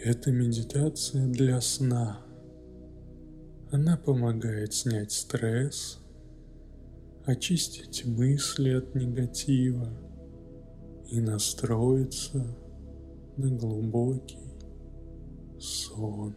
Это медитация для сна. Она помогает снять стресс, очистить мысли от негатива и настроиться на глубокий сон.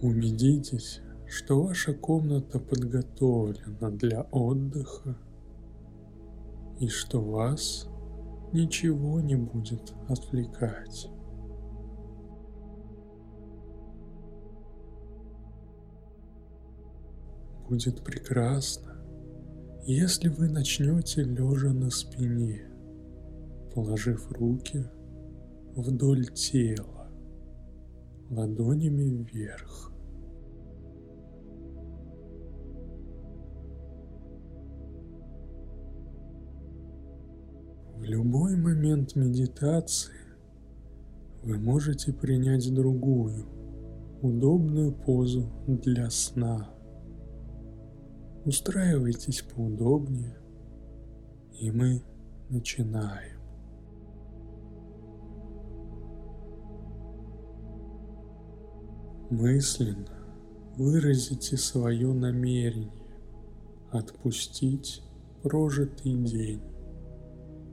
Убедитесь, что ваша комната подготовлена для отдыха и что вас ничего не будет отвлекать. Будет прекрасно, если вы начнете лежа на спине, положив руки вдоль тела, ладонями вверх. Любой момент медитации вы можете принять другую, удобную позу для сна. Устраивайтесь поудобнее, и мы начинаем. Мысленно выразите свое намерение отпустить прожитый день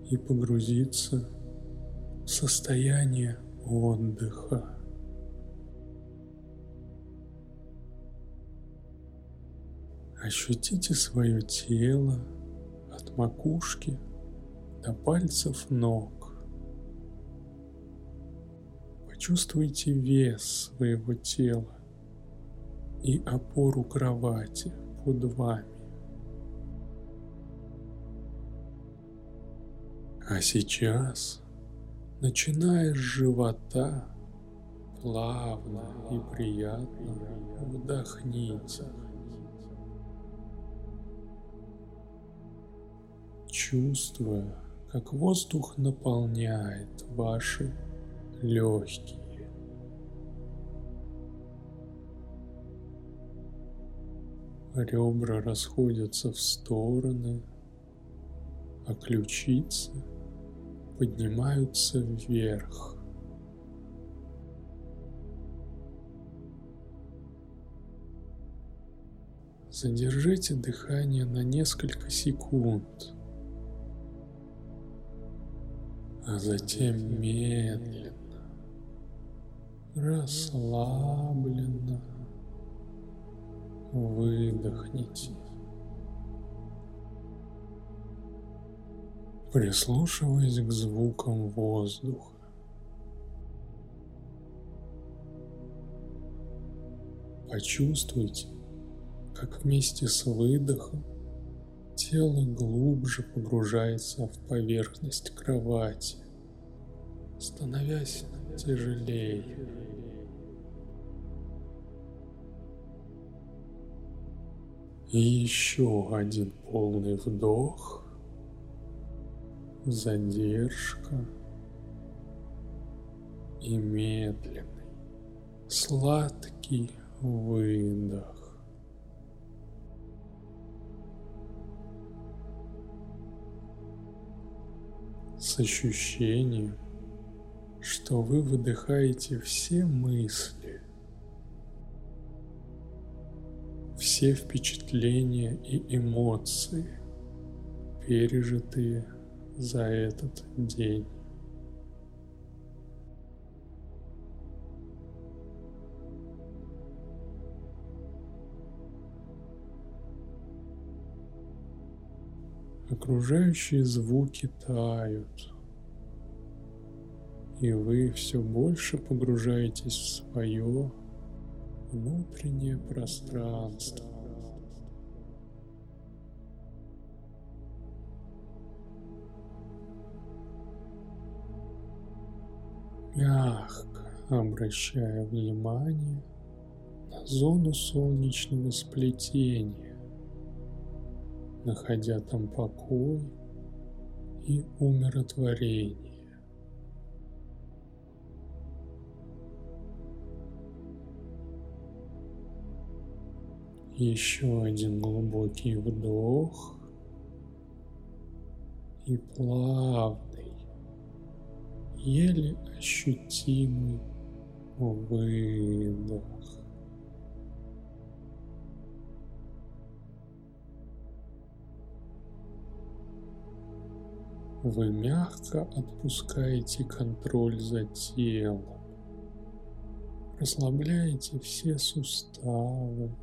и погрузиться в состояние отдыха. Ощутите свое тело от макушки до пальцев ног. Почувствуйте вес своего тела и опору кровати под вами. А сейчас, начиная с живота, плавно и приятно вдохните. Чувствуя, как воздух наполняет ваши легкие. Ребра расходятся в стороны, а ключицы – поднимаются вверх. Задержите дыхание на несколько секунд, а затем медленно, расслабленно выдохните. Прислушиваясь к звукам воздуха. Почувствуйте, как вместе с выдохом тело глубже погружается в поверхность кровати, становясь тяжелее. И еще один полный вдох – задержка и медленный, сладкий выдох. С ощущением, что вы выдыхаете все мысли, все впечатления и эмоции, пережитые за этот день. Окружающие звуки тают, и вы все больше погружаетесь в свое внутреннее пространство. Мягко обращая внимание на зону солнечного сплетения, находя там покой и умиротворение. Еще один глубокий вдох – и плавный, еле ощутимый выдох. Вы мягко отпускаете контроль за телом, расслабляете все суставы,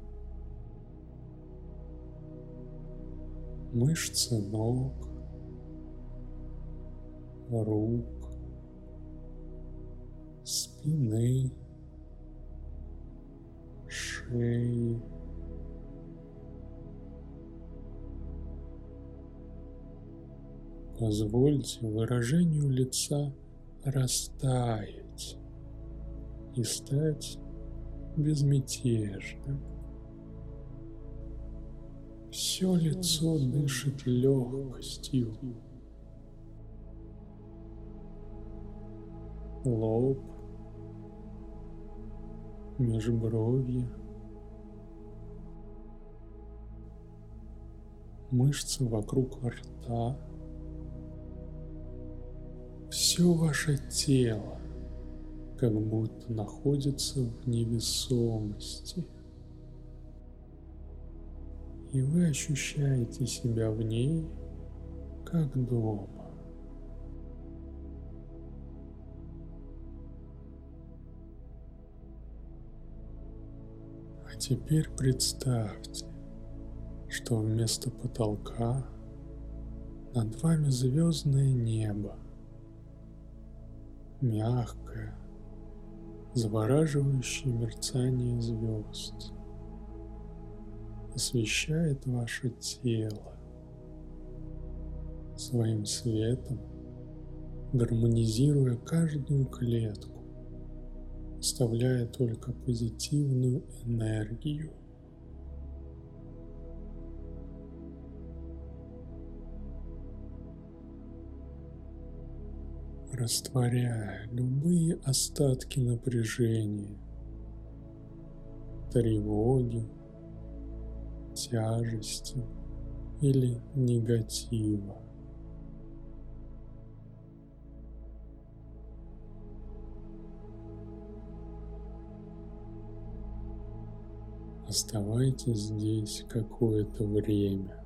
мышцы ног, рук, спины, шеи. Позвольте выражению лица растаять и стать безмятежным. Все лицо дышит легкостью. Лоб, межбровье, мышцы вокруг рта, все ваше тело как будто находится в невесомости. И вы ощущаете себя в ней как дома. А теперь представьте, что вместо потолка над вами звездное небо, мягкое, завораживающее мерцание звезд освещает ваше тело. Своим светом, гармонизируя каждую клетку оставляя только позитивную энергию. растворяя любые остатки напряжения, тревоги, тяжести или негатива. Оставайтесь здесь какое-то время,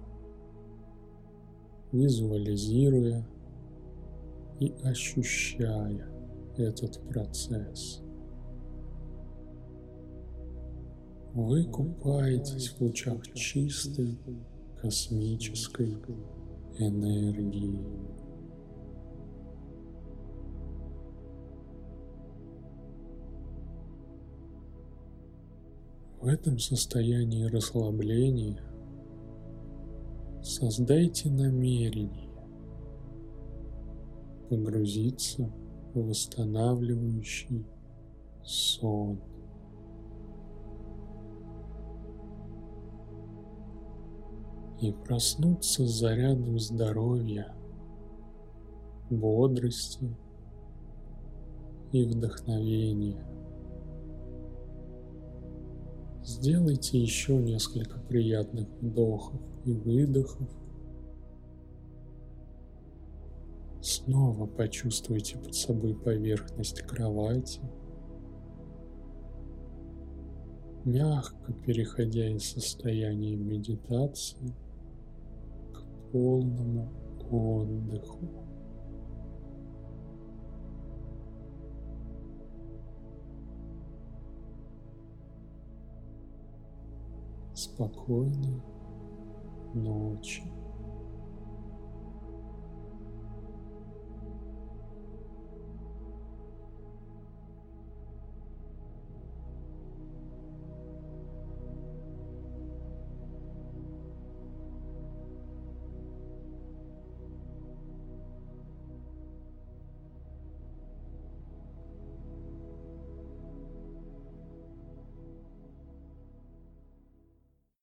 визуализируя и ощущая этот процесс. Вы купаетесь в лучах чистой космической энергии. В этом состоянии расслабления создайте намерение погрузиться в восстанавливающий сон. И проснуться с зарядом здоровья, бодрости и вдохновения. Сделайте еще несколько приятных вдохов и выдохов. Снова почувствуйте под собой поверхность кровати, мягко переходя из состояния медитации к полному отдыху. Спокойной ночи.